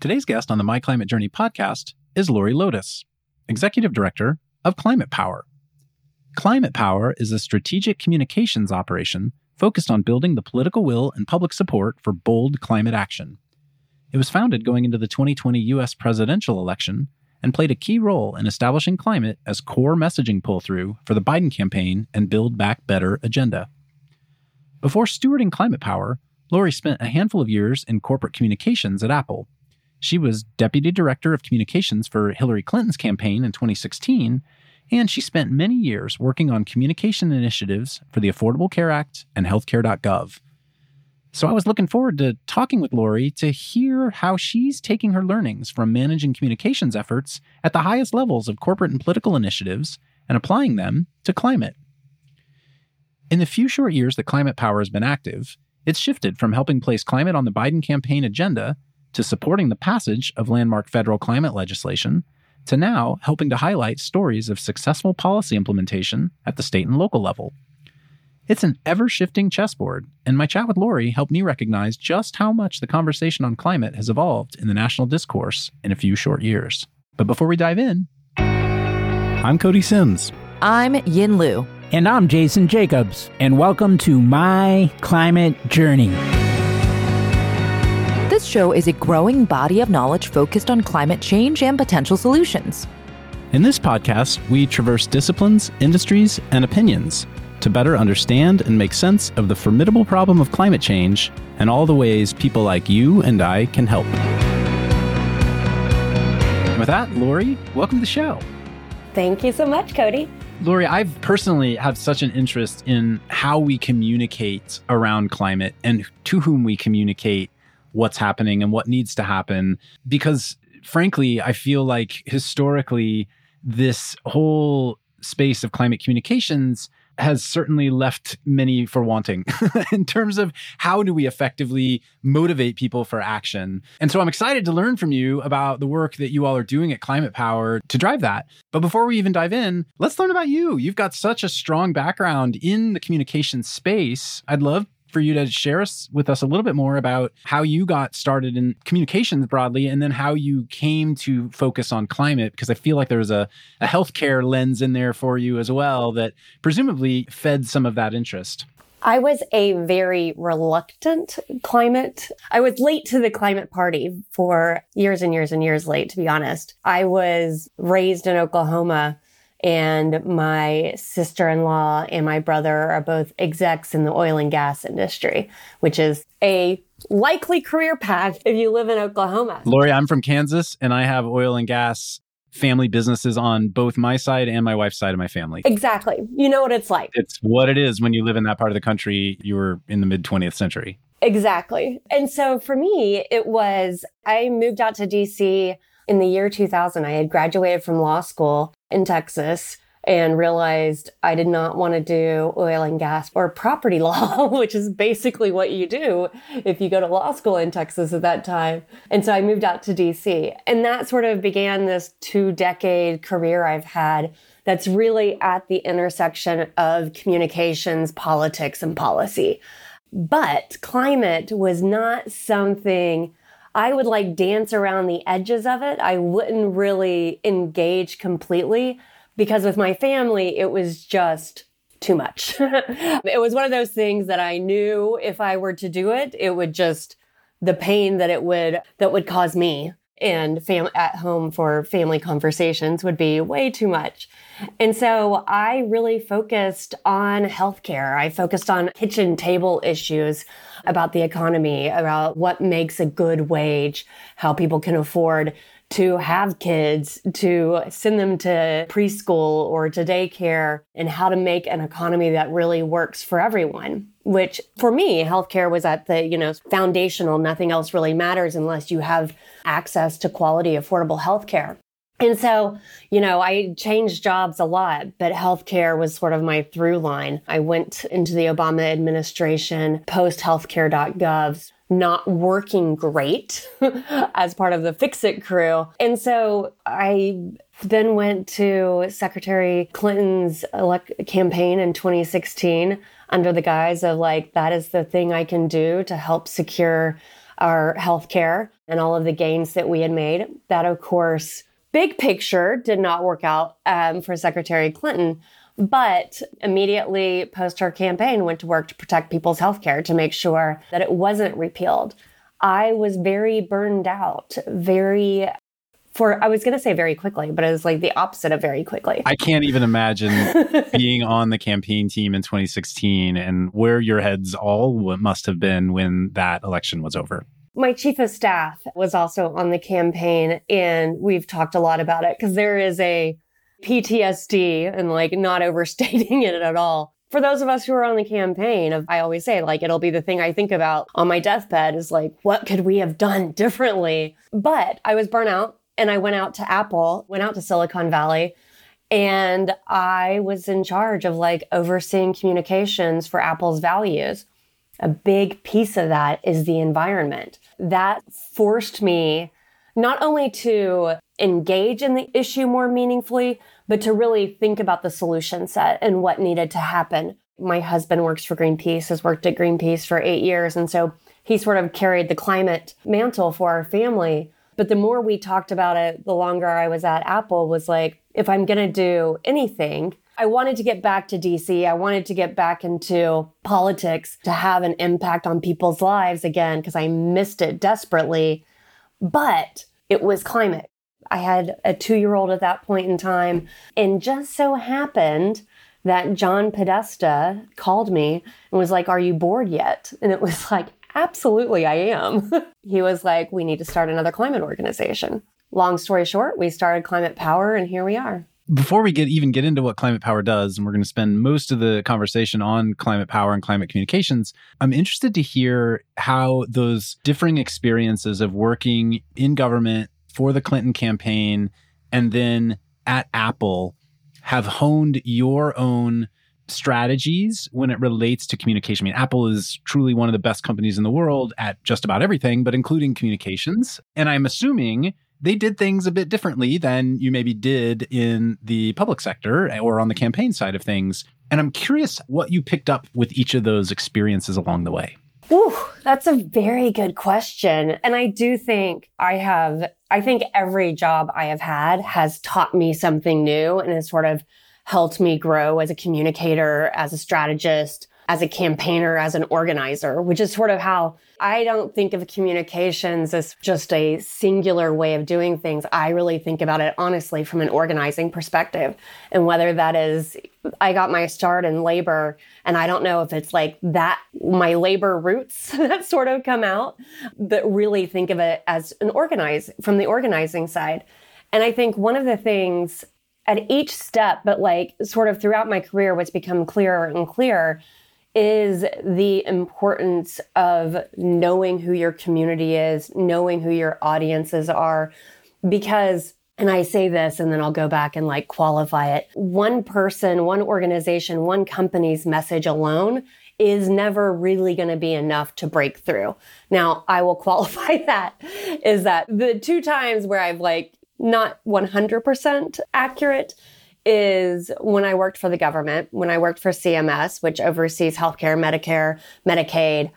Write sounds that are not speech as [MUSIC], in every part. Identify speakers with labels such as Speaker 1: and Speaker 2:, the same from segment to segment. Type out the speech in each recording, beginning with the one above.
Speaker 1: Today's guest on the My Climate Journey podcast is Lori Lodes, Executive Director of Climate Power. Climate Power is a strategic communications operation focused on building the political will and public support for bold climate action. It was founded going into the 2020 U.S. presidential election and played a key role in establishing climate as core messaging pull through for the Biden campaign and Build Back Better agenda. Before stewarding Climate Power, Lori spent a handful of years in corporate communications at Apple she was deputy director of communications for Hillary Clinton's campaign in 2016, and she spent many years working on communication initiatives for the Affordable Care Act and healthcare.gov. So I was looking forward to talking with Lori to hear how she's taking her learnings from managing communications efforts at the highest levels of corporate and political initiatives and applying them to climate. In the few short years that Climate Power has been active, it's shifted from helping place climate on the Biden campaign agenda to supporting the passage of landmark federal climate legislation, to now helping to highlight stories of successful policy implementation at the state and local level. It's an ever shifting chessboard, and my chat with Lori helped me recognize just how much the conversation on climate has evolved in the national discourse in a few short years. But before we dive in, I'm Cody Simms.
Speaker 2: I'm Yin Lu.
Speaker 3: And I'm Jason Jacobs. And welcome to My Climate Journey.
Speaker 2: This show is a growing body of knowledge focused on climate change and potential solutions.
Speaker 1: In this podcast, we traverse disciplines, industries, and opinions to better understand and make sense of the formidable problem of climate change and all the ways people like you and I can help. And with that, Lori, welcome to the show.
Speaker 4: Thank you so much, Cody.
Speaker 1: Lori, I've personally have such an interest in how we communicate around climate and to whom we communicate what's happening and what needs to happen. Because frankly, I feel like historically, this whole space of climate communications has certainly left many for wanting [LAUGHS] in terms of how do we effectively motivate people for action. And so I'm excited to learn from you about the work that you all are doing at Climate Power to drive that. But before we even dive in, let's learn about you. You've got such a strong background in the communication space. I'd love for you to share us with us a little bit more about how you got started in communications broadly and then how you came to focus on climate because I feel like there's a, a healthcare lens in there for you as well that presumably fed some of that interest.
Speaker 4: I was a very reluctant climate. I was late to the climate party for years and years and years late, to be honest. I was raised in Oklahoma and my sister-in-law and my brother are both execs in the oil and gas industry, which is a likely career path if you live in Oklahoma.
Speaker 1: Lori, I'm from Kansas and I have oil and gas family businesses on both my side and my wife's side of my family.
Speaker 4: Exactly. You know what it's like.
Speaker 1: It's what it is when you live in that part of the country. You were in the mid 20th century.
Speaker 4: Exactly. And so for me, it was I moved out to DC in the year 2000. I had graduated from law school in Texas and realized I did not want to do oil and gas or property [LAUGHS] law, which is basically what you do if you go to law school in Texas at that time. And so I moved out to DC. And that sort of began this two decade career I've had that's really at the intersection of communications, politics, and policy. But climate was not something I would like dance around the edges of it. I wouldn't really engage completely because with my family, it was just too much. [LAUGHS] it was one of those things that I knew if I were to do it, it would just, the pain that it would, that would cause me and fam- at home for family conversations would be way too much. And so I really focused on healthcare. I focused on kitchen table issues about the economy, about what makes a good wage, how people can afford to have kids, to send them to preschool or to daycare, and how to make an economy that really works for everyone. Which for me, healthcare was at the, you know, foundational. Nothing else really matters unless you have access to quality, affordable healthcare. And so, you know, I changed jobs a lot, but healthcare was sort of my through line. I went into the Obama administration post healthcare.gov, not working great [LAUGHS] as part of the Fix It crew. And so I then went to Secretary Clinton's elect- campaign in 2016 under the guise of like, that is the thing I can do to help secure our healthcare and all of the gains that we had made. That, of course, big picture did not work out um, for Secretary Clinton. But immediately post her campaign, went to work to protect people's health care to make sure that it wasn't repealed. I was very burned out, very for I was going to say very quickly, but it was like the opposite of very quickly.
Speaker 1: I can't even imagine [LAUGHS] being on the campaign team in 2016 and where your heads all must have been when that election was over.
Speaker 4: My chief of staff was also on the campaign, and we've talked a lot about it because there is a PTSD and like not [LAUGHS] overstating it at all. For those of us who are on the campaign, I always say, like, it'll be the thing I think about on my deathbed is like, what could we have done differently? But I was burnt out and I went out to Apple, went out to Silicon Valley, and I was in charge of like overseeing communications for Apple's values. A big piece of that is the environment. That forced me not only to engage in the issue more meaningfully, but to really think about the solution set and what needed to happen. My husband works for Greenpeace, has worked at Greenpeace for eight years. And so he sort of carried the climate mantle for our family. But the more we talked about it, the longer I was at Apple was like, if I'm going to do anything, I wanted to get back to DC. I wanted to get back into politics to have an impact on people's lives again because I missed it desperately. But it was climate. I had a two year old at that point in time. And just so happened that John Podesta called me and was like, Are you bored yet? And it was like, Absolutely, I am. [LAUGHS] he was like, We need to start another climate organization. Long story short, we started Climate Power, and here we are.
Speaker 1: Before we get even get into what Climate Power does, and we're going to spend most of the conversation on climate power and climate communications, I'm interested to hear how those differing experiences of working in government for the Clinton campaign and then at Apple have honed your own strategies when it relates to communication. I mean, Apple is truly one of the best companies in the world at just about everything, but including communications. And I'm assuming they did things a bit differently than you maybe did in the public sector or on the campaign side of things. And I'm curious what you picked up with each of those experiences along the way.
Speaker 4: Ooh, that's a very good question. And I do think I have, I think every job I have had has taught me something new and has sort of helped me grow as a communicator, as a strategist, as a campaigner, as an organizer, which is sort of how I don't think of communications as just a singular way of doing things. I really think about it honestly from an organizing perspective. And whether that is, I got my start in labor, and I don't know if it's like that, my labor roots [LAUGHS] that sort of come out, but really think of it as an organize from the organizing side. And I think one of the things at each step, but like sort of throughout my career, what's become clearer and clearer is the importance of knowing who your community is, knowing who your audiences are. Because, and I say this and then I'll go back and like qualify it. One person, one organization, one company's message alone is never really going to be enough to break through. Now, I will [LAUGHS] qualify that is that the two times where I've like not 100% accurate is when I worked for the government, when I worked for CMS, which oversees healthcare, Medicare, Medicaid,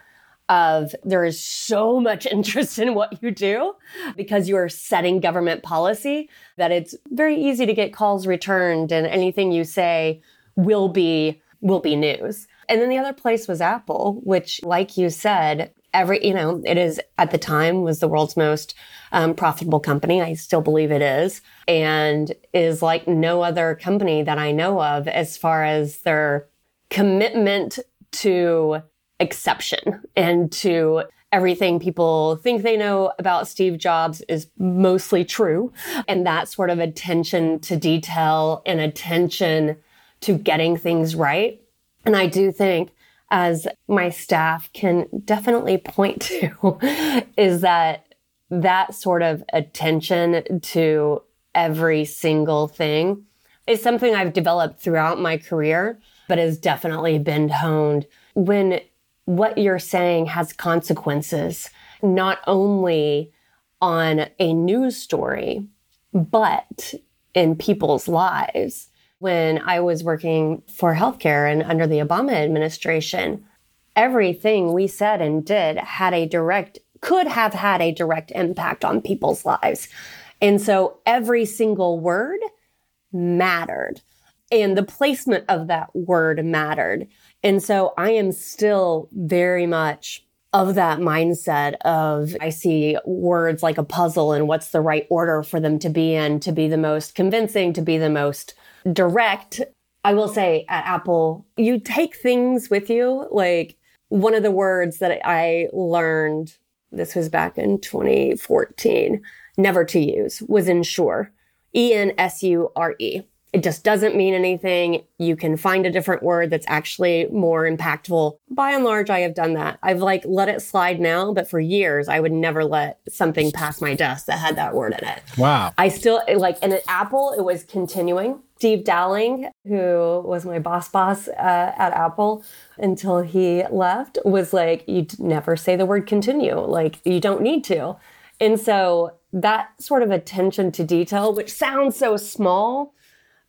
Speaker 4: of there is so much [LAUGHS] interest in what you do because you are setting government policy that it's very easy to get calls returned and anything you say will be will be news. And then the other place was Apple, which like you said, every, you know, it is at the time was the world's most um, profitable company. I still believe it is and is like no other company that I know of as far as their commitment to exception and to everything people think they know about Steve Jobs is mostly true. And that sort of attention to detail and attention to getting things right. And I do think as my staff can definitely point to [LAUGHS] is that that sort of attention to every single thing is something I've developed throughout my career, but has definitely been honed. When what you're saying has consequences, not only on a news story, but in people's lives when I was working for healthcare and under the Obama administration, everything we said and did had a direct could have had a direct impact on people's lives. And so every single word mattered and the placement of that word mattered. And so I am still very much of that mindset of I see words like a puzzle and what's the right order for them to be in to be the most convincing, to be the most direct. I will say at Apple, you take things with you. Like one of the words that I learned, this was back in 2014, never to use was ensure. E N S U R E. It just doesn't mean anything. You can find a different word that's actually more impactful. By and large, I have done that. I've like let it slide now, but for years, I would never let something pass my desk that had that word in it.
Speaker 1: Wow.
Speaker 4: I still like, and at Apple, it was continuing. Steve Dowling, who was my boss boss uh, at Apple until he left, was like, you never say the word continue. Like, you don't need to. And so that sort of attention to detail, which sounds so small,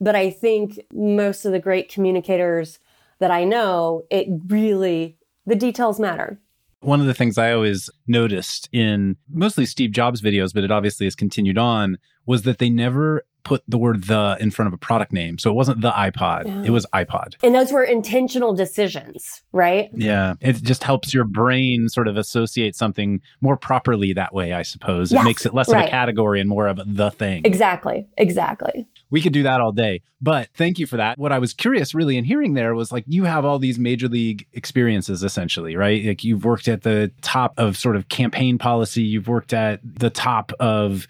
Speaker 4: but I think most of the great communicators that I know, it really, the details matter.
Speaker 1: One of the things I always noticed in mostly Steve Jobs videos, but it obviously has continued on, was that they never put the word the in front of a product name. So it wasn't the iPod, yeah. it was iPod.
Speaker 4: And those were intentional decisions, right?
Speaker 1: Yeah. It just helps your brain sort of associate something more properly that way, I suppose. Yes. It makes it less right. of a category and more of the thing.
Speaker 4: Exactly. Exactly.
Speaker 1: We could do that all day. But thank you for that. What I was curious really in hearing there was like you have all these major league experiences essentially, right? Like you've worked at the top of sort of campaign policy, you've worked at the top of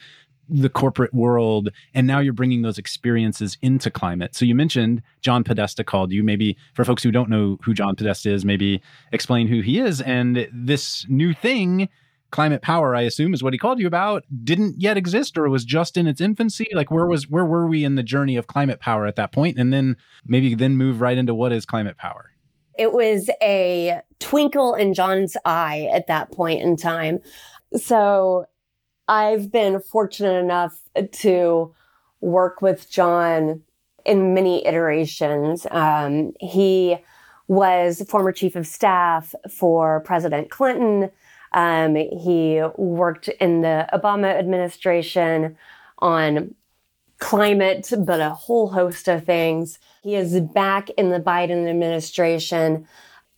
Speaker 1: the corporate world and now you're bringing those experiences into climate so you mentioned john podesta called you maybe for folks who don't know who john podesta is maybe explain who he is and this new thing climate power i assume is what he called you about didn't yet exist or was just in its infancy like where was where were we in the journey of climate power at that point and then maybe then move right into what is climate power
Speaker 4: it was a twinkle in john's eye at that point in time so I've been fortunate enough to work with John in many iterations. Um, he was former chief of staff for President Clinton. Um, he worked in the Obama administration on climate, but a whole host of things. He is back in the Biden administration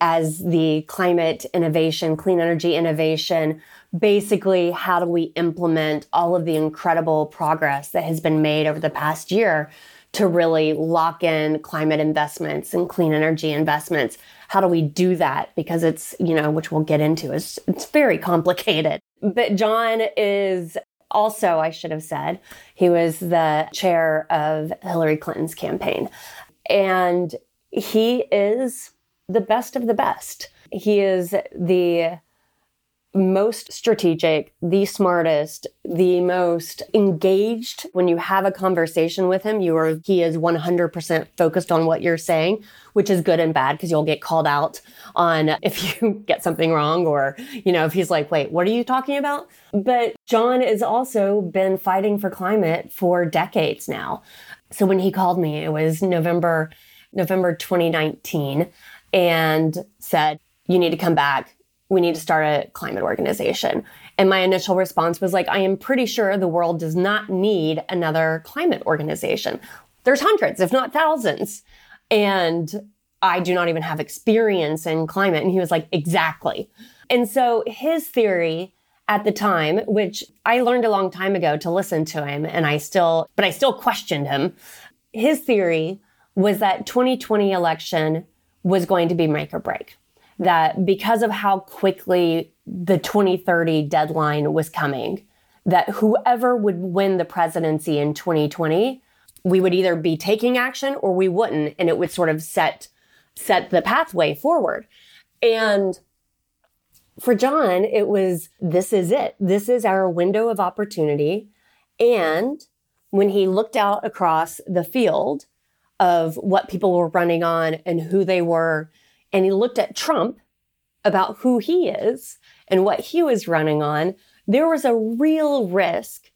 Speaker 4: as the climate innovation, clean energy innovation basically how do we implement all of the incredible progress that has been made over the past year to really lock in climate investments and clean energy investments. How do we do that? Because it's you know which we'll get into is it's very complicated. But john is also i should have said he was the chair of hillary clinton's campaign. And he is the best of the best. He is the most strategic, the smartest, the most engaged. When you have a conversation with him, you are, he is 100% focused on what you're saying, which is good and bad because you'll get called out on [LAUGHS] if you get something wrong or, you know, if he's like, wait, what are you talking about? But John has also been fighting for climate for decades now. So when he called me, it was November, November 2019 and said, you need to come back we need to start a climate organization. And my initial response was like, I am pretty sure the world does not need another climate organization. There's hundreds, if not thousands. And I do not even have experience in climate. And he was like, exactly. And so his theory at the time, which I learned a long time ago to listen to him, and I still, but I still questioned him. His theory was that 2020 election was going to be make or break that because of how quickly the 2030 deadline was coming, that whoever would win the presidency in 2020, we would either be taking action or we wouldn't, and it would sort of set set the pathway forward. And for John, it was this is it. This is our window of opportunity. And when he looked out across the field of what people were running on and who they were and he looked at Trump about who he is and what he was running on, there was a real risk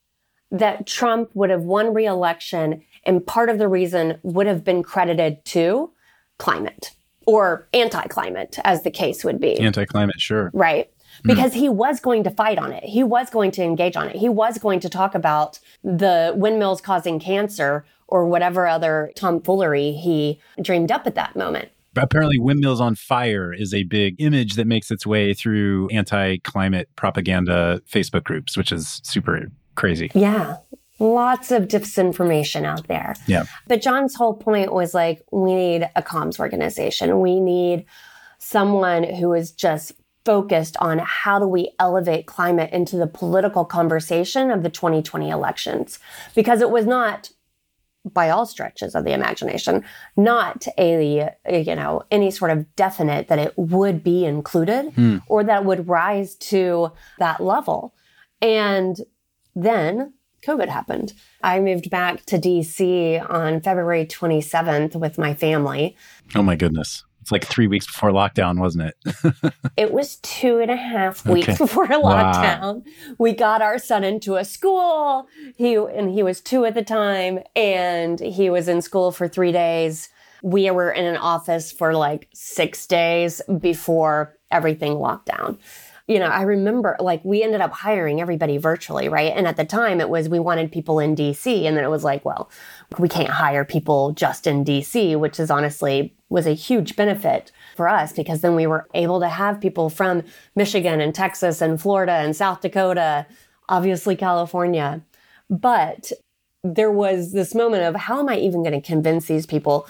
Speaker 4: that Trump would have won re-election and part of the reason would have been credited to climate or anti-climate as the case would be.
Speaker 1: Anti-climate, sure.
Speaker 4: Right. Hmm. because he was going to fight on it. He was going to engage on it. He was going to talk about the windmills causing cancer or whatever other tomfoolery he dreamed up at that moment.
Speaker 1: Apparently, windmills on fire is a big image that makes its way through anti climate propaganda Facebook groups, which is super crazy.
Speaker 4: Yeah. Lots of disinformation out there.
Speaker 1: Yeah.
Speaker 4: But John's whole point was like, we need a comms organization. We need someone who is just focused on how do we elevate climate into the political conversation of the 2020 elections because it was not by all stretches of the imagination not a you know any sort of definite that it would be included
Speaker 1: Hmm.
Speaker 4: or that would rise to that level and then covid happened i moved back to dc on february 27th with my family
Speaker 1: Oh my goodness. Like three weeks before lockdown, wasn't it? [LAUGHS]
Speaker 4: It was two and a half weeks
Speaker 1: Okay. [LAUGHS]
Speaker 4: before
Speaker 1: Wow.
Speaker 4: lockdown. We got our son into a school. He and he was two at the time, and he was in school for three days. We were in an office for like six days before everything locked down. You know, I remember like we ended up hiring everybody virtually, right? And at the time it was we wanted people in DC, and then it was like, well, we can't hire people just in DC, which is honestly was a huge benefit for us because then we were able to have people from Michigan and Texas and Florida and South Dakota, obviously California. But there was this moment of how am I even going to convince these people?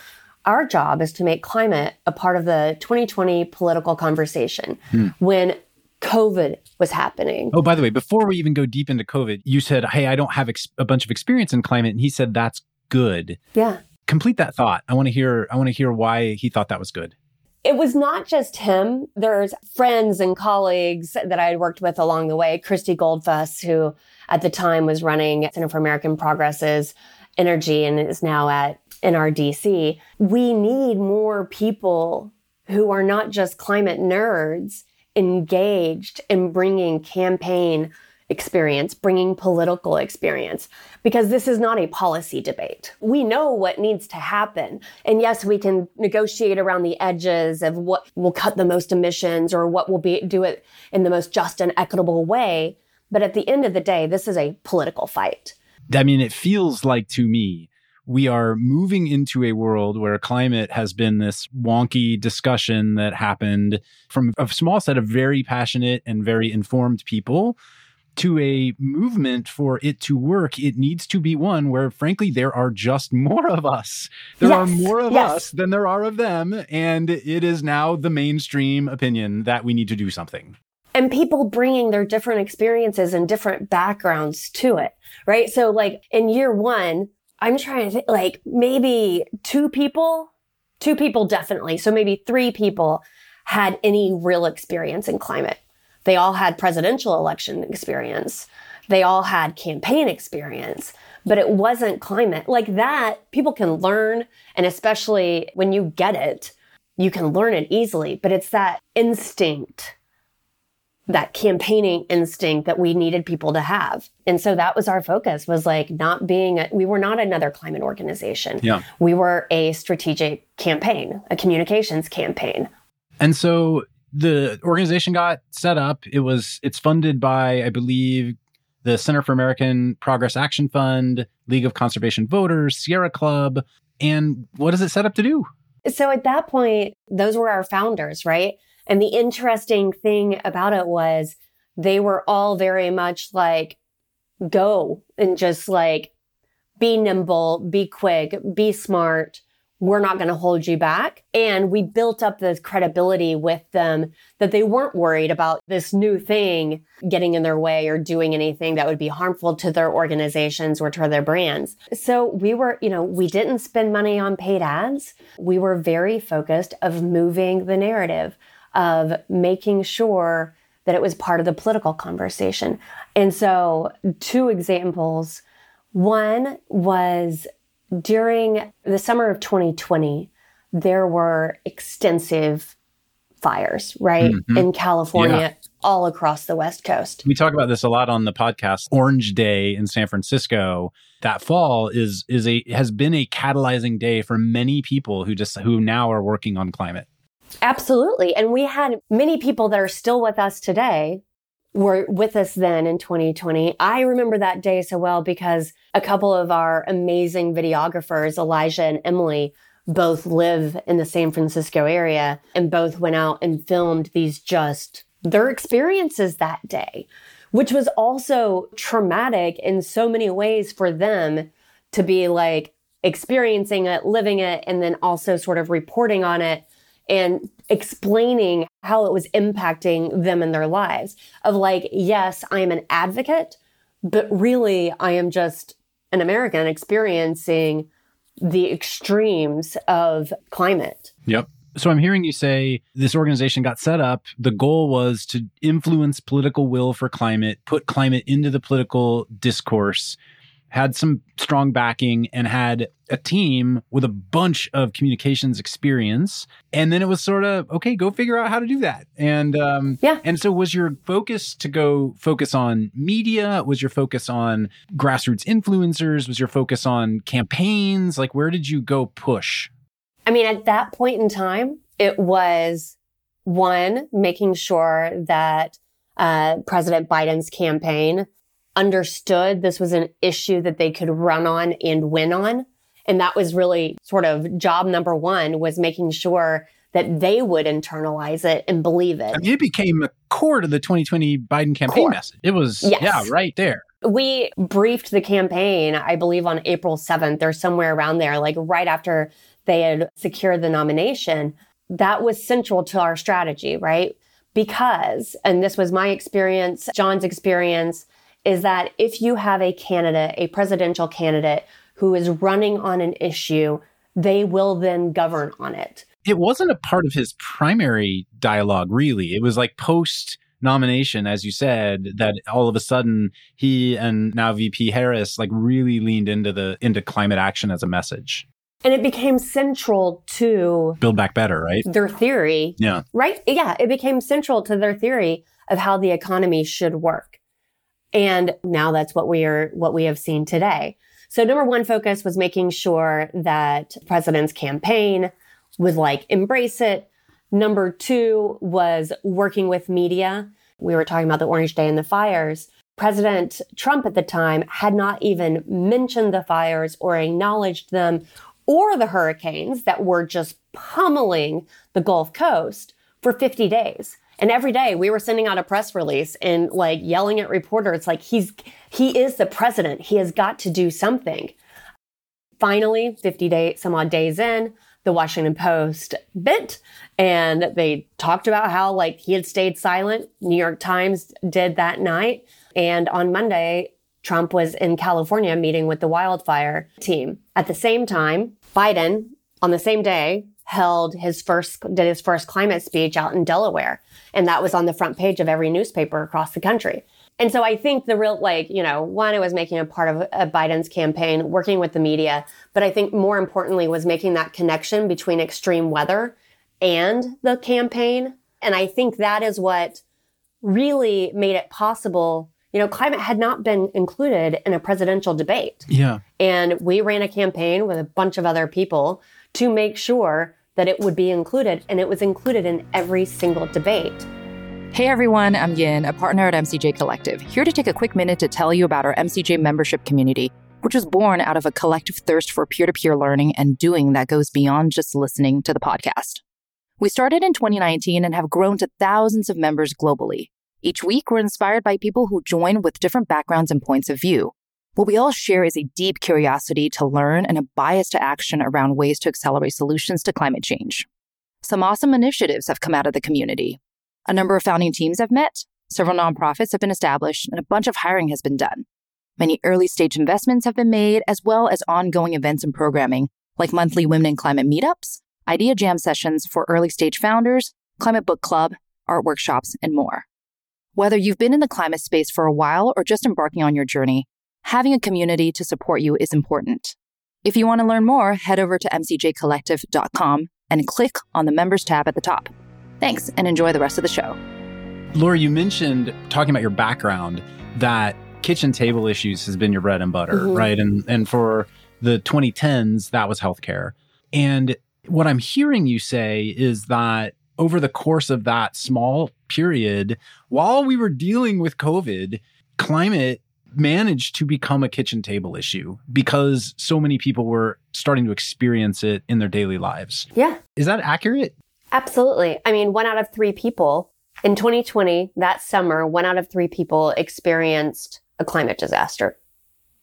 Speaker 4: Our job is to make climate a part of the 2020 political conversation. Hmm. When COVID was happening,
Speaker 1: Oh, by the way, before we even go deep into COVID, you said, Hey, I don't have ex- a bunch of experience in climate. And he said, That's good.
Speaker 4: yeah.
Speaker 1: Complete that thought. I want to hear, I want to hear why he thought that was good.
Speaker 4: it was not just him. There's friends and colleagues that I had worked with along the way. Christy Goldfuss, who at the time was running Center for American Progress's energy and is now at NRDC. We need more people who are not just climate nerds engaged in bringing campaign experience, bringing political experience, because this is not a policy debate. We know what needs to happen. And yes, we can negotiate around the edges of what will cut the most emissions or what will be, do it in the most just and equitable way. But at the end of the day, this is a political fight.
Speaker 1: I mean, it feels like to me, we are moving into a world where climate has been this wonky discussion that happened from a small set of very passionate and very informed people to a movement for it to work. It needs to be one where, frankly, there are just more of us. There are more of
Speaker 4: yes.
Speaker 1: us than there are of them. And it is now the mainstream opinion that we need to do something.
Speaker 4: and people bringing their different experiences and different backgrounds to it, right? So like in year one, I'm trying to think like maybe two people, two people definitely. So maybe three people had any real experience in climate. They all had presidential election experience. They all had campaign experience, but it wasn't climate like that. People can learn. And especially when you get it, you can learn it easily, but it's that instinct that campaigning instinct that we needed people to have. And so that was our focus was like not being, a, we were not another climate organization.
Speaker 1: Yeah.
Speaker 4: We were a strategic campaign, a communications campaign.
Speaker 1: And so the organization got set up. It was it's funded by, I believe, the Center for American Progress Action Fund, League of Conservation Voters, Sierra Club. And what is it set up to do?
Speaker 4: So at that point, those were our founders, right? And the interesting thing about it was they were all very much like, go and just like be nimble, be quick, be smart. We're not going to hold you back. And we built up this credibility with them that they weren't worried about this new thing getting in their way or doing anything that would be harmful to their organizations or to their brands. So we were, you know, we didn't spend money on paid ads. We were very focused of moving the narrative of making sure that it was part of the political conversation. And so two examples. One was during the summer of 2020, there were extensive fires, right?
Speaker 1: Mhm.
Speaker 4: In California,
Speaker 1: Yeah.
Speaker 4: all across the West Coast.
Speaker 1: We talk about this a lot on the podcast. Orange Day in San Francisco that fall is is a has been a catalyzing day for many people who just who now are working on climate.
Speaker 4: Absolutely. And we had many people that are still with us today were with us then in 2020. I remember that day so well because a couple of our amazing videographers, Elijah and Emily, both live in the San Francisco area and both went out and filmed these just their experiences that day, which was also traumatic in so many ways for them to be like experiencing it, living it, and then also sort of reporting on it and explaining how it was impacting them in their lives of like, yes, I am an advocate, but really I am just an American experiencing the extremes of climate.
Speaker 1: Yep. So I'm hearing you say this organization got set up. The goal was to influence political will for climate, put climate into the political discourse, had some strong backing and had a team with a bunch of communications experience. And then it was sort of okay go figure out how to do that. And um,
Speaker 4: yeah.
Speaker 1: and so was your focus to go focus on media? Was your focus on grassroots influencers? Was your focus on campaigns? Like where did you go push?
Speaker 4: I mean at that point in time it was one making sure that uh, president biden's campaign understood this was an issue that they could run on and win on. And that was really sort of job number one was making sure that they would internalize it and believe it.
Speaker 1: I mean, it became a core to the 2020 Biden campaign core. message. It was, yes. yeah, right there.
Speaker 4: We briefed the campaign, I believe, on April 7th or somewhere around there, like right after they had secured the nomination. That was central to our strategy, right? Because, and this was my experience, John's experience, is that if you have a candidate, a presidential candidate who is running on an issue, they will then govern on it.
Speaker 1: It wasn't a part of his primary dialogue, really. It was like post nomination, as you said, that all of a sudden he and now VP Harris like really leaned into the into climate action as a message.
Speaker 4: And it became central to
Speaker 1: Build Back Better, right?
Speaker 4: Their theory.
Speaker 1: Yeah.
Speaker 4: Right? Yeah. It became central to their theory of how the economy should work. And now that's what we are, what we have seen today. So number one focus was making sure that president's campaign would like embrace it. Number two was working with media. We were talking about the Orange Day and the fires. President Trump at the time had not even mentioned the fires or acknowledged them or the hurricanes that were just pummeling the Gulf Coast for 50 days. And every day we were sending out a press release and like yelling at reporters, like he's, he is the president. He has got to do something. Finally, 50 days, some odd days in, the Washington Post bit and they talked about how like he had stayed silent. New York Times did that night. And on Monday, Trump was in California meeting with the wildfire team. At the same time, Biden on the same day held his first, did his first climate speech out in Delaware. And that was on the front page of every newspaper across the country. And so I think the real, like, you know, one, it was making a part of uh, Biden's campaign, working with the media. But I think more importantly was making that connection between extreme weather and the campaign. And I think that is what really made it possible. You know, climate had not been included in a presidential debate.
Speaker 1: Yeah.
Speaker 4: And we ran a campaign with a bunch of other people to make sure that it would be included, and it was included in every single debate.
Speaker 2: Hey everyone, I'm Yin, a partner at MCJ Collective, here to take a quick minute to tell you about our MCJ membership community, which was born out of a collective thirst for peer to peer learning and doing that goes beyond just listening to the podcast. We started in 2019 and have grown to thousands of members globally. Each week, we're inspired by people who join with different backgrounds and points of view. What we all share is a deep curiosity to learn and a bias to action around ways to accelerate solutions to climate change. Some awesome initiatives have come out of the community. A number of founding teams have met, several nonprofits have been established, and a bunch of hiring has been done. Many early stage investments have been made, as well as ongoing events and programming, like monthly Women in Climate meetups, idea jam sessions for early stage founders, climate book club, art workshops, and more. Whether you've been in the climate space for a while or just embarking on your journey, having a community to support you is important. If you want to learn more, head over to mcjcollective.com and click on the members tab at the top. Thanks and enjoy the rest of the show.
Speaker 1: Laura, you mentioned talking about your background that kitchen table issues has been your bread and butter, mm-hmm. right? And and for the 2010s, that was healthcare. And what I'm hearing you say is that over the course of that small period, while we were dealing with COVID, climate managed to become a kitchen table issue because so many people were starting to experience it in their daily lives.
Speaker 4: Yeah.
Speaker 1: Is that accurate?
Speaker 4: Absolutely. I mean, one out of three people in 2020, that summer, one out of three people experienced a climate disaster.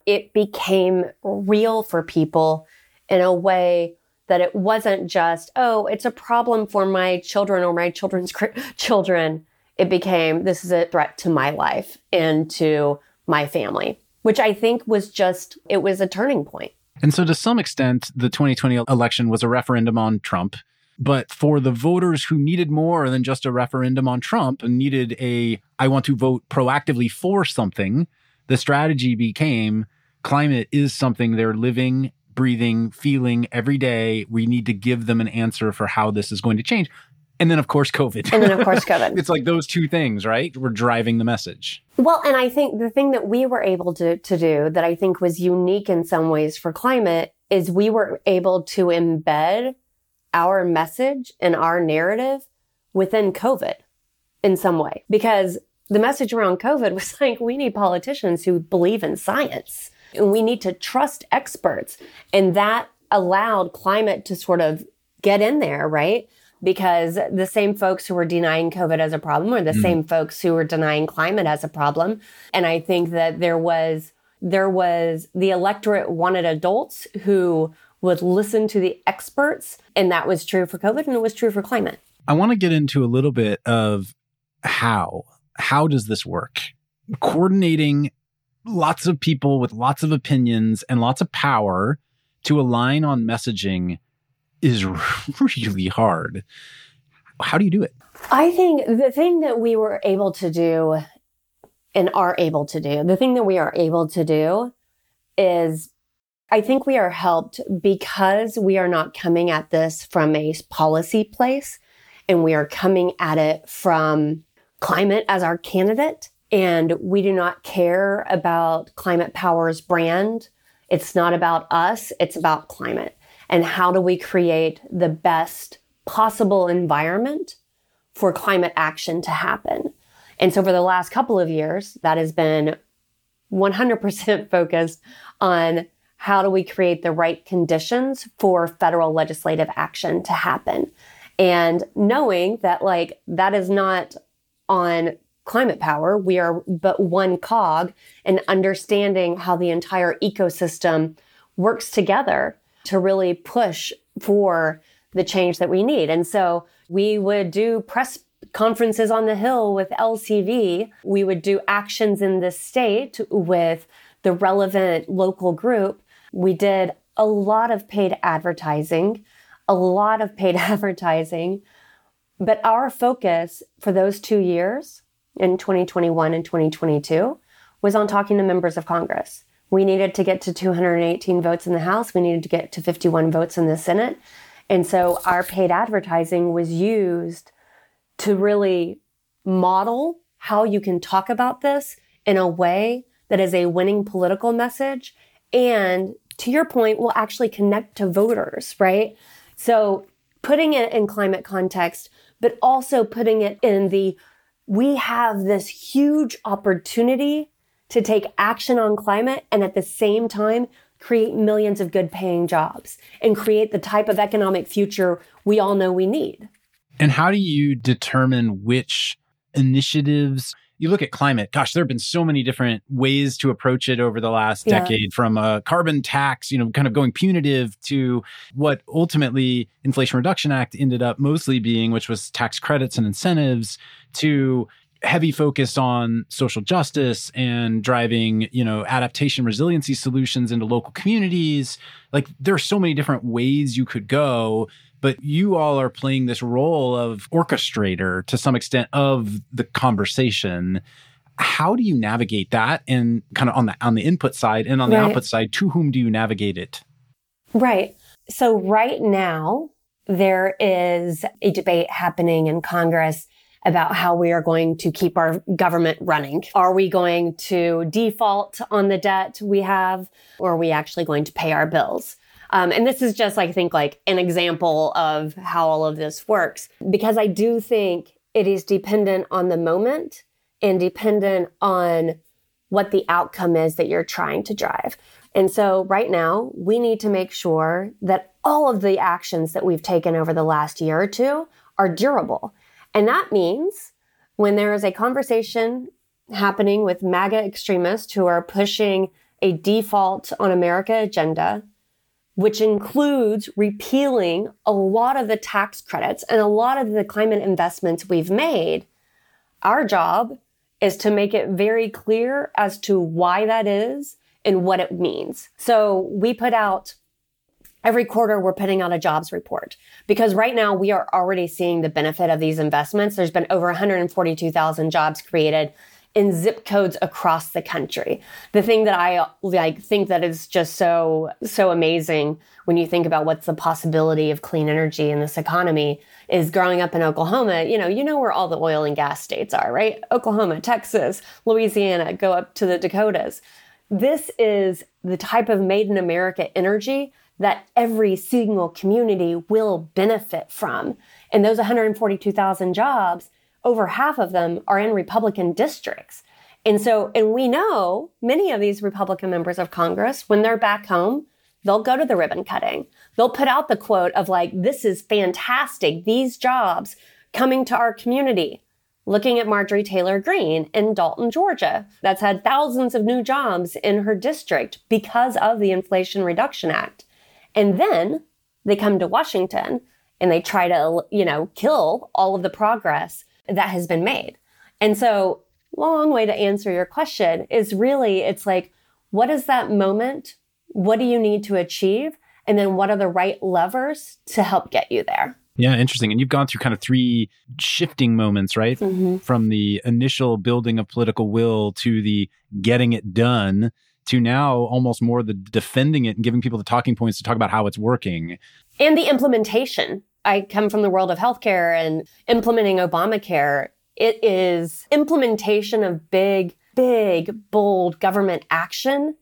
Speaker 4: It became real for people in a way that it wasn't just, oh, it's a problem for my children or my children's [LAUGHS] children. It became, this is a threat to my life and to my family, which I think was just, it was a turning point.
Speaker 1: And so, to some extent, the 2020 election was a referendum on Trump. But for the voters who needed more than just a referendum on Trump and needed a, I want to vote proactively for something, the strategy became climate is something they're living, breathing, feeling every day. We need to give them an answer for how this is going to change. And then, of course, COVID.
Speaker 4: And then, of [LAUGHS] course, COVID.
Speaker 1: it's like those two things, right? We're driving the message.
Speaker 4: Well, and I think the thing that we were able to, to do that I think was unique in some ways for climate is we were able to embed our message and our narrative within COVID in some way. Because the message around COVID [LAUGHS] was like, we need politicians who believe in science and we need to trust experts. And that allowed climate to sort of get in there, right? Because the same folks who were denying COVID as a problem are the mm. same folks who were denying climate as a problem. And I think that there was, there was the electorate wanted adults who would listen to the experts. And that was true for COVID and it was true for climate.
Speaker 1: I want to get into a little bit of how, how does this work? Coordinating lots of people with lots of opinions and lots of power to align on messaging is [LAUGHS] really hard. How do you do it?
Speaker 4: I think the thing that we were able to do and are able to do, the thing that we are able to do is I think we are helped because we are not coming at this from a policy place and we are coming at it from climate as our candidate. And we do not care about Climate Power's brand. It's not about us. It's about climate and how do we create the best possible environment for climate action to happen. And so for the last couple of years, that has been 100% [LAUGHS] focused on how do we create the right conditions for federal legislative action to happen. And knowing that like that is not on climate power, we are but one cog and understanding how the entire ecosystem works together to really push for the change that we need. And so we would do press conferences on the Hill with LCV. We would do actions in the state with the relevant local group. We did a lot of paid advertising, a lot of paid [LAUGHS] advertising. But our focus for those two years in 2021 and 2022 was on talking to members of Congress. We needed to get to 218 votes in the House. We needed to get to 51 votes in the Senate. And so our paid advertising was used to really model how you can talk about this in a way that is a winning political message. And to your point, will actually connect to voters, right? So putting it in climate context, but also putting it in the, we have this huge opportunity to take action on climate and at the same time create millions of good paying jobs and create the type of economic future we all know we need.
Speaker 1: And how do you determine which initiatives? You look at climate, gosh, there have been so many different ways to approach it over the last yeah. decade from a carbon tax, you know, kind of going punitive to what ultimately Inflation Reduction Act ended up mostly being, which was tax credits and incentives to heavy focus on social justice and driving, you know, adaptation resiliency solutions into local communities. Like there are so many different ways you could go, but you all are playing this role of orchestrator to some extent of the conversation. How do you navigate that and kind of on the on the input side and on the output side, to whom do you navigate it?
Speaker 4: Right. So right now there is a debate happening in Congress about how we are going to keep our government running. Are we going to default on the debt we have or are we actually going to pay our bills? Um, and this is just, I think, like an example of how all of this works, because I do think it is dependent on the moment and dependent on what the outcome is that you're trying to drive. And so right now, we need to make sure that all of the actions that we've taken over the last year or two are durable. And that means when there is a conversation happening with MAGA extremists who are pushing a default on America agenda, which includes repealing a lot of the tax credits and a lot of the climate investments we've made, our job is to make it very clear as to why that is and what it means. So we put out every quarter we're putting out a jobs report because right now we are already seeing the benefit of these investments. There's been over 142,000 jobs created in zip codes across the country. The thing that I like think that is just so so amazing when you think about what's the possibility of clean energy in this economy is growing up in Oklahoma, you know, you know where all the oil and gas states are, right? Oklahoma, Texas, Louisiana, go up to the Dakotas. This is the type of made in America energy that every single community will benefit from. And those 142,000 jobs, over half of them are in Republican districts. And so, and we know many of these Republican members of Congress, when they're back home, they'll go to the ribbon cutting. They'll put out the quote of like, this is fantastic. These jobs coming to our community. Looking at Marjorie Taylor Greene in Dalton, Georgia, that's had thousands of new jobs in her district because of the Inflation Reduction Act. And then they come to Washington and they try to, you know, kill all of the progress that has been made. And so, long way to answer your question is really it's like, what is that moment? What do you need to achieve? And then what are the right levers to help get you there?
Speaker 1: Yeah, interesting. And you've gone through kind of three shifting moments, right? Mm-hmm. From the initial building of political will to the getting it done to now almost more the defending it and giving people the talking points to talk about how it's working.
Speaker 4: And the implementation. I come from the world of healthcare and implementing Obamacare. It is implementation of big, big, bold government action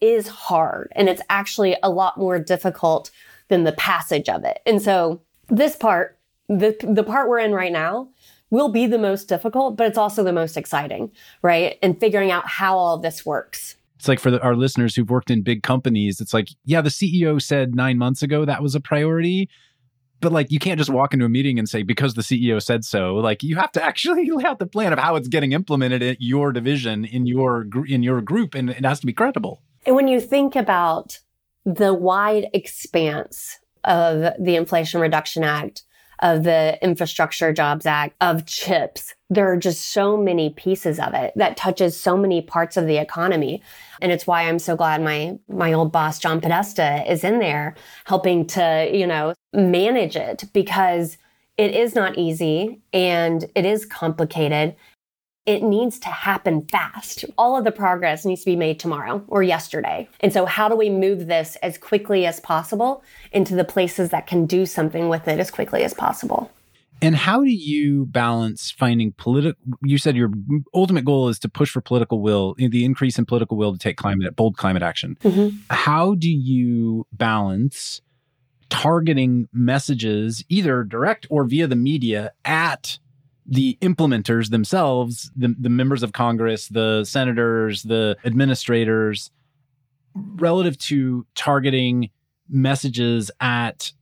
Speaker 4: is hard. And it's actually a lot more difficult than the passage of it. And so this part, the, the part we're in right now, will be the most difficult, but it's also the most exciting, right? And figuring out how all this works
Speaker 1: it's like for the, our listeners who've worked in big companies, it's like, yeah, the CEO said nine months ago that was a priority. But like, you can't just walk into a meeting and say, because the CEO said so. Like, you have to actually [LAUGHS] lay out the plan of how it's getting implemented at your division in your in your group, and it has to be credible.
Speaker 4: And when you think about the wide expanse of the Inflation Reduction Act, of the Infrastructure Jobs Act, of chips. There are just so many pieces of it that touches so many parts of the economy. And it's why I'm so glad my, my old boss, John Podesta, is in there helping to, you know, manage it because it is not easy and it is complicated it needs to happen fast. All of the progress needs to be made tomorrow or yesterday. And so, how do we move this as quickly as possible into the places that can do something with it as quickly as possible?
Speaker 1: And how do you balance finding political? You said your ultimate goal is to push for political will, the increase in political will to take climate, bold climate action. Mm-hmm. How do you balance targeting messages, either direct or via the media, at the implementers themselves, the, the members of Congress, the senators, the administrators, relative to targeting messages at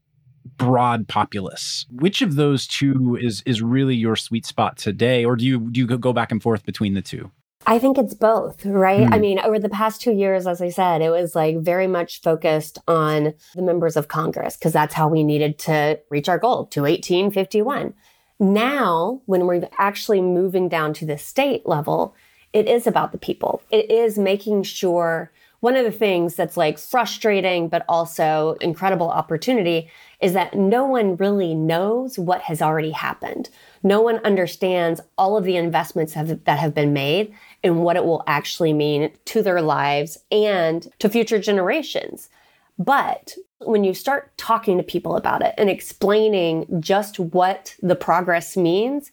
Speaker 1: broad populace. Which of those two is is really your sweet spot today, or do you do you go back and forth between the two?
Speaker 4: I think it's both, right? Mm. I mean, over the past two years, as I said, it was like very much focused on the members of Congress because that's how we needed to reach our goal to 1851. Now, when we're actually moving down to the state level, it is about the people. It is making sure one of the things that's like frustrating, but also incredible opportunity is that no one really knows what has already happened. No one understands all of the investments have, that have been made and what it will actually mean to their lives and to future generations. But when you start talking to people about it and explaining just what the progress means,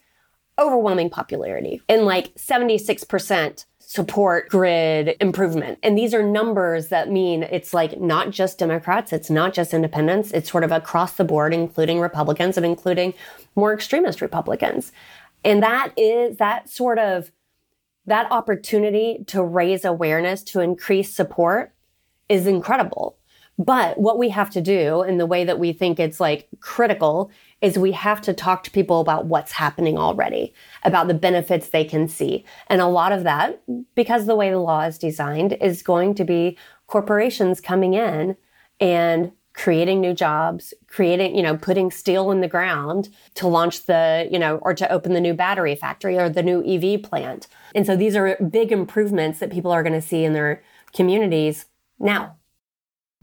Speaker 4: overwhelming popularity. And like 76% support grid improvement. And these are numbers that mean it's like not just Democrats, it's not just independents, it's sort of across the board, including Republicans and including more extremist Republicans. And that is that sort of that opportunity to raise awareness, to increase support is incredible. But what we have to do in the way that we think it's like critical is we have to talk to people about what's happening already, about the benefits they can see. And a lot of that, because the way the law is designed, is going to be corporations coming in and creating new jobs, creating, you know, putting steel in the ground to launch the, you know, or to open the new battery factory or the new EV plant. And so these are big improvements that people are going to see in their communities now.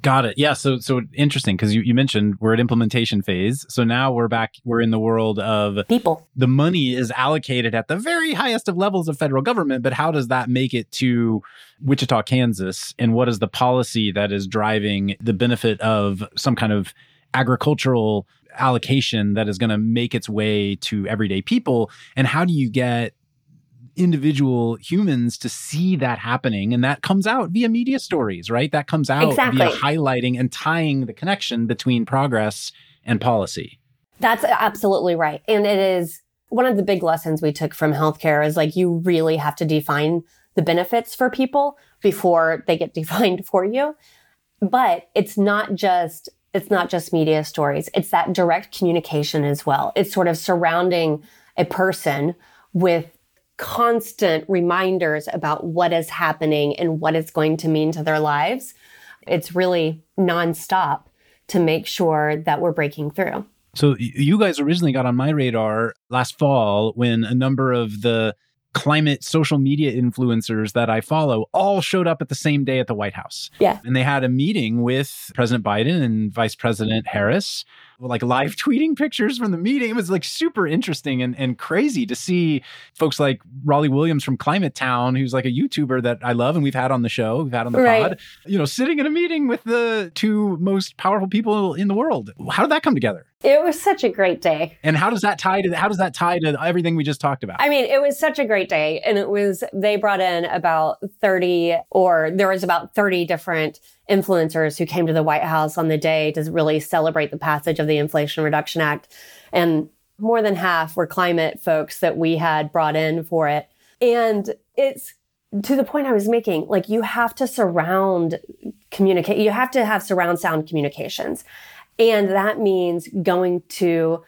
Speaker 1: Got it. Yeah. So so interesting because you, you mentioned we're at implementation phase. So now we're back, we're in the world of
Speaker 4: people.
Speaker 1: The money is allocated at the very highest of levels of federal government, but how does that make it to Wichita, Kansas? And what is the policy that is driving the benefit of some kind of agricultural allocation that is going to make its way to everyday people? And how do you get individual humans to see that happening. And that comes out via media stories, right? That comes out
Speaker 4: exactly.
Speaker 1: via highlighting and tying the connection between progress and policy.
Speaker 4: That's absolutely right. And it is one of the big lessons we took from healthcare is like you really have to define the benefits for people before they get [LAUGHS] defined for you. But it's not just it's not just media stories. It's that direct communication as well. It's sort of surrounding a person with constant reminders about what is happening and what it's going to mean to their lives. It's really nonstop to make sure that we're breaking through.
Speaker 1: So, you guys originally got on my radar last fall when a number of the climate social media influencers that I follow all showed up at the same day at the White House.
Speaker 4: Yeah.
Speaker 1: And they had a meeting with President Biden and Vice President Harris like live [LAUGHS] tweeting pictures from the meeting. It was like super interesting and, and crazy to see folks like Rollie Williams from Climate Town, who's like a YouTuber that I love and we've had on the show, we've had on the right. pod, you know, sitting in a meeting with the two most powerful people in the world. How did that come together?
Speaker 4: It was such a great day.
Speaker 1: And how does that tie to how does that tie to everything we just talked about?
Speaker 4: I mean, it was such a great day and it was they brought in about 30 or there was about 30 different influencers who came to the White House on the day to really celebrate the passage of the Inflation Reduction Act. And more than half were climate folks that we had brought in for it. And it's to the point I was making, like you have to surround communicate, you have to have surround sound communications. And that means going to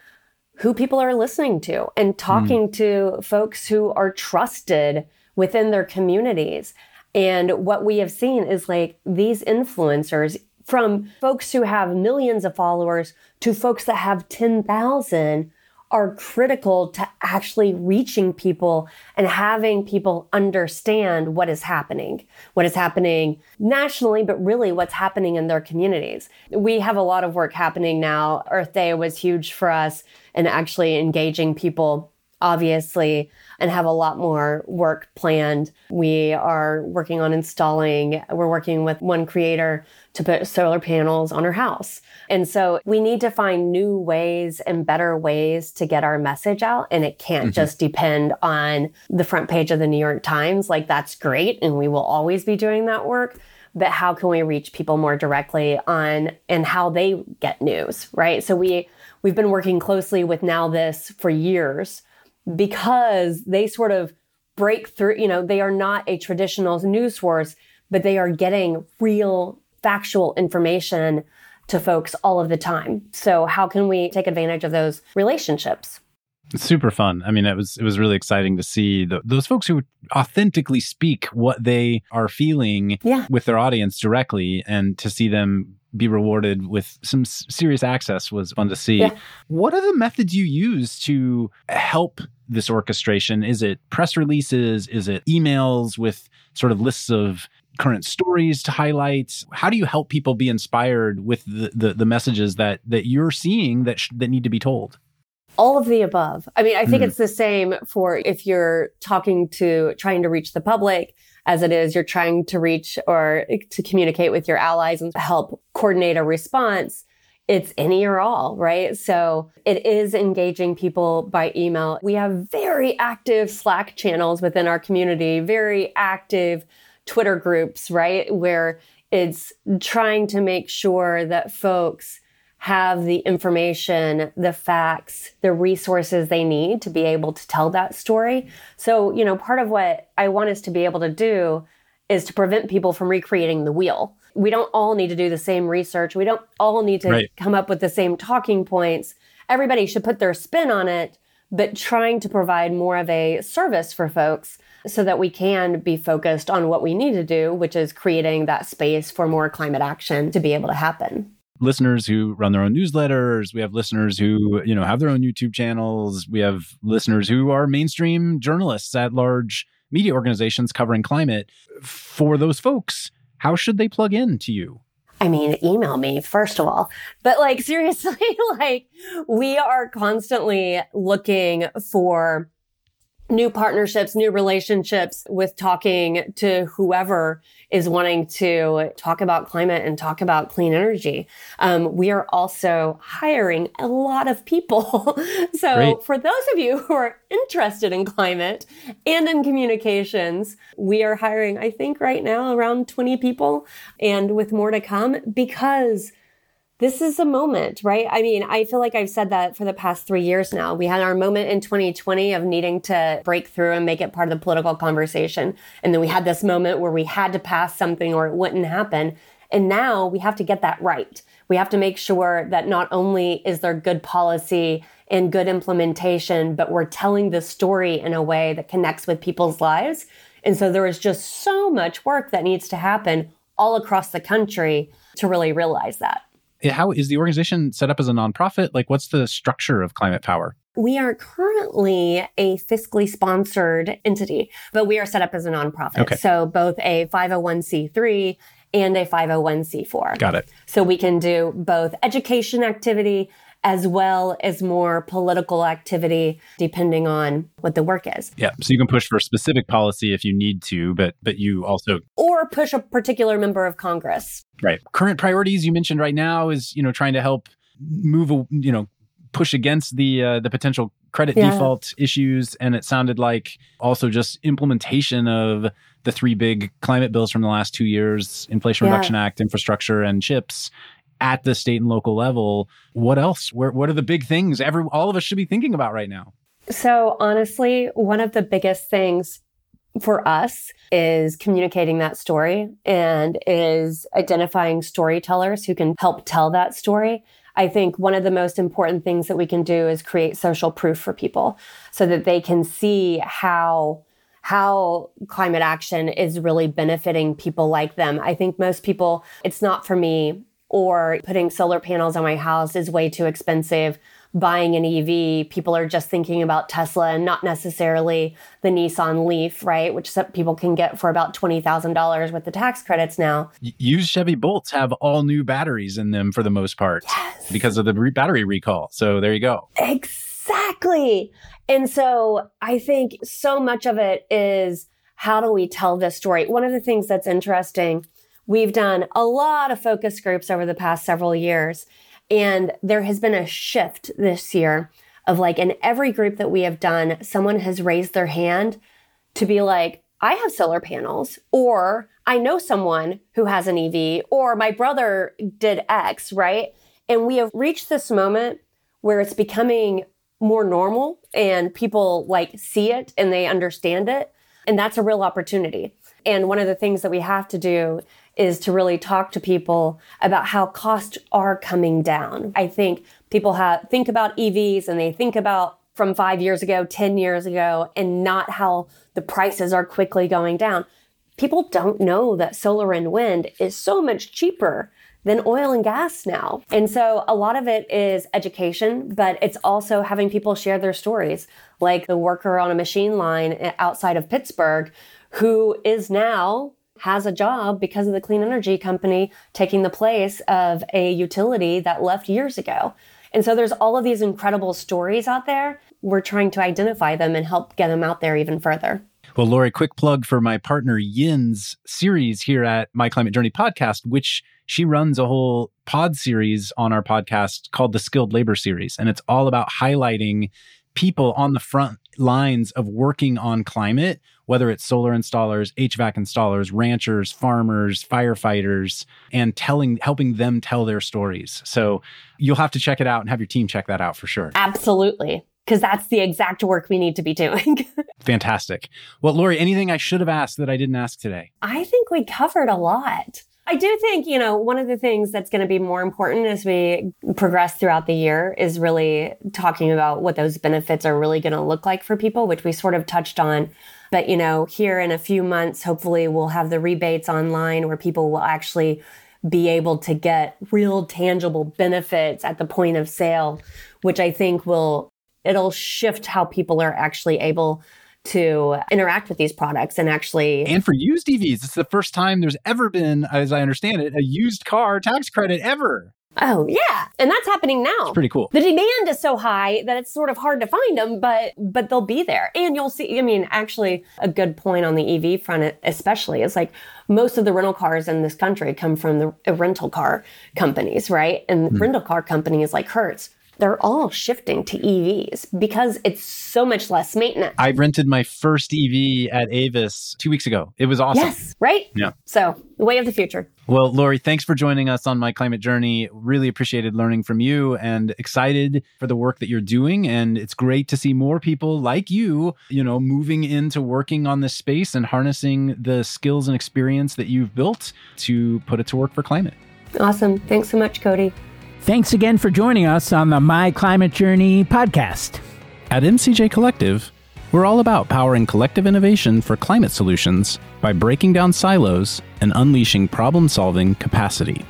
Speaker 4: who people are listening to and talking mm. to folks who are trusted within their communities. And what we have seen is like these influencers from folks who have millions of followers to folks that have 10,000 are critical to actually reaching people and having people understand what is happening, what is happening nationally, but really what's happening in their communities. We have a lot of work happening now. Earth Day was huge for us and actually engaging people, obviously and have a lot more work planned. We are working on installing, we're working with one creator to put solar panels on her house. And so we need to find new ways and better ways to get our message out. And it can't mm-hmm. just depend on the front page of the New York Times. Like that's great. And we will always be doing that work. But how can we reach people more directly on and how they get news, right? So we, we've been working closely with NowThis for years because they sort of break through, you know, they are not a traditional news source, but they are getting real factual information to folks all of the time. So how can we take advantage of those relationships?
Speaker 1: It's super fun. I mean, it was it was really exciting to see the, those folks who authentically speak what they are feeling
Speaker 4: yeah.
Speaker 1: with their audience directly, and to see them be rewarded with some serious access was fun to see. Yeah. What are the methods you use to help this orchestration? Is it press releases? Is it emails with sort of lists of current stories to highlight? How do you help people be inspired with the, the, the messages that, that you're seeing that, sh- that need to be told?
Speaker 4: all of the above. I mean, I think mm. it's the same for if you're talking to trying to reach the public as it is you're trying to reach or to communicate with your allies and help coordinate a response. It's any or all, right? So it is engaging people by email. We have very active Slack channels within our community, very active Twitter groups, right? Where it's trying to make sure that folks have the information, the facts, the resources they need to be able to tell that story. So, you know, part of what I want us to be able to do is to prevent people from recreating the wheel. We don't all need to do the same research. We don't all need to right. come up with the same talking points. Everybody should put their spin on it, but trying to provide more of a service for folks so that we can be focused on what we need to do, which is creating that space for more climate action to be able to happen
Speaker 1: listeners who run their own newsletters we have listeners who you know have their own youtube channels we have listeners who are mainstream journalists at large media organizations covering climate. For those folks, how should they plug in to you?
Speaker 4: I mean, email me first of all. But like [LAUGHS] seriously, like we are constantly looking for new partnerships, new relationships with talking to whoever is wanting to talk about climate and talk about clean energy. Um, we are also hiring a lot of people. [LAUGHS] so Great. for those of you who are interested in climate and in communications, we are hiring, I think right now around 20 people and with more to come because this is a moment, right? I mean, I feel like I've said that for the past three years now. We had our moment in 2020 of needing to break through and make it part of the political conversation. And then we had this moment where we had to pass something or it wouldn't happen. And now we have to get that right. We have to make sure that not only is there good policy and good implementation, but we're telling the story in a way that connects with people's lives. And so there is just so much work that needs to happen all across the country to really realize that Eh,
Speaker 1: how is the organization set up as a nonprofit? Like, what's the structure of Climate Power?
Speaker 4: We are currently a fiscally sponsored entity, but we are set up as a nonprofit. Okay. So both a 501c3 and a 501c4.
Speaker 1: Got it.
Speaker 4: So we can do both education activity as well as more political activity depending on what the work is.
Speaker 1: Yeah, so you can push for specific policy if you need to, but but you also
Speaker 4: or push a particular member of Congress.
Speaker 1: Right. Current priorities you mentioned right now is, you know, trying to help move, you know, push against the uh, the potential credit yeah. default issues and it sounded like also just implementation of the three big climate bills from the last 2 years, Inflation yeah. Reduction Act, infrastructure and chips at the state and local level. What else? Where, what are the big things every all of us should be thinking about right now?
Speaker 4: So honestly, one of the biggest things for us is communicating that story and is identifying storytellers who can help tell that story. I think one of the most important things that we can do is create social proof for people so that they can see how how climate action is really benefiting people like them. I think most people, it's not for me or putting solar panels on my house is way too expensive. Buying an EV, people are just thinking about Tesla and not necessarily the Nissan Leaf, right? Which some people can get for about $20,000 with the tax credits now.
Speaker 1: Used Chevy Bolts have all new batteries in them for the most part yes. because of the re- battery recall. So there you go.
Speaker 4: Exactly. And so I think so much of it is how do we tell this story? One of the things that's interesting We've done a lot of focus groups over the past several years, and there has been a shift this year of like in every group that we have done, someone has raised their hand to be like, I have solar panels, or I know someone who has an EV, or my brother did X, right? And we have reached this moment where it's becoming more normal and people like see it and they understand it. And that's a real opportunity. And one of the things that we have to do is to really talk to people about how costs are coming down. I think people have think about EVs and they think about from five years ago, 10 years ago, and not how the prices are quickly going down. People don't know that solar and wind is so much cheaper than oil and gas now. And so a lot of it is education, but it's also having people share their stories, like the worker on a machine line outside of Pittsburgh who is now has a job because of the clean energy company taking the place of a utility that left years ago. And so there's all of these incredible stories out there. We're trying to identify them and help get them out there even further.
Speaker 1: Well, Lori, quick plug for my partner Yin's series here at My Climate Journey podcast, which she runs a whole pod series on our podcast called the Skilled Labor Series. And it's all about highlighting people on the front lines of working on climate, whether it's solar installers, HVAC installers, ranchers, farmers, firefighters, and telling, helping them tell their stories. So you'll have to check it out and have your team check that out for sure.
Speaker 4: Absolutely because that's the exact work we need to be doing. [LAUGHS]
Speaker 1: Fantastic. Well, Lori, anything I should have asked that I didn't ask today?
Speaker 4: I think we covered a lot. I do think, you know, one of the things that's going to be more important as we progress throughout the year is really talking about what those benefits are really going to look like for people, which we sort of touched on. But, you know, here in a few months, hopefully we'll have the rebates online where people will actually be able to get real tangible benefits at the point of sale, which I think will it'll shift how people are actually able to interact with these products and actually
Speaker 1: and for used EVs it's the first time there's ever been as I understand it a used car tax credit ever
Speaker 4: Oh yeah, and that's happening now.
Speaker 1: It's pretty cool.
Speaker 4: The demand is so high that it's sort of hard to find them, but but they'll be there, and you'll see. I mean, actually, a good point on the EV front, especially, is like most of the rental cars in this country come from the rental car companies, right? And mm. rental car companies like Hertz they're all shifting to EVs because it's so much less maintenance.
Speaker 1: I rented my first EV at Avis two weeks ago. It was awesome.
Speaker 4: Yes, right?
Speaker 1: Yeah.
Speaker 4: So, the way of the future.
Speaker 1: Well, Lori, thanks for joining us on my climate journey. Really appreciated learning from you and excited for the work that you're doing. And it's great to see more people like you, you know, moving into working on this space and harnessing the skills and experience that you've built to put it to work for climate.
Speaker 4: Awesome. Thanks so much, Cody.
Speaker 3: Thanks again for joining us on the My Climate Journey podcast.
Speaker 1: At MCJ Collective, we're all about powering collective innovation for climate solutions by breaking down silos and unleashing problem solving capacity.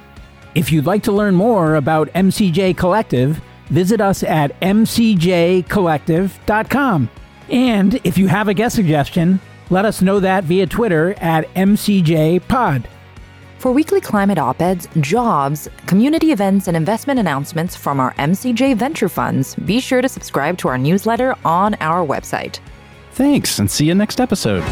Speaker 3: If you'd like to learn more about MCJ Collective, visit us at mcjcollective.com. And if you have a guest suggestion, let us know that via Twitter at MCJPod.
Speaker 2: For weekly climate op eds, jobs, community events, and investment announcements from our MCJ venture funds, be sure to subscribe to our newsletter on our website.
Speaker 1: Thanks, and see you next episode.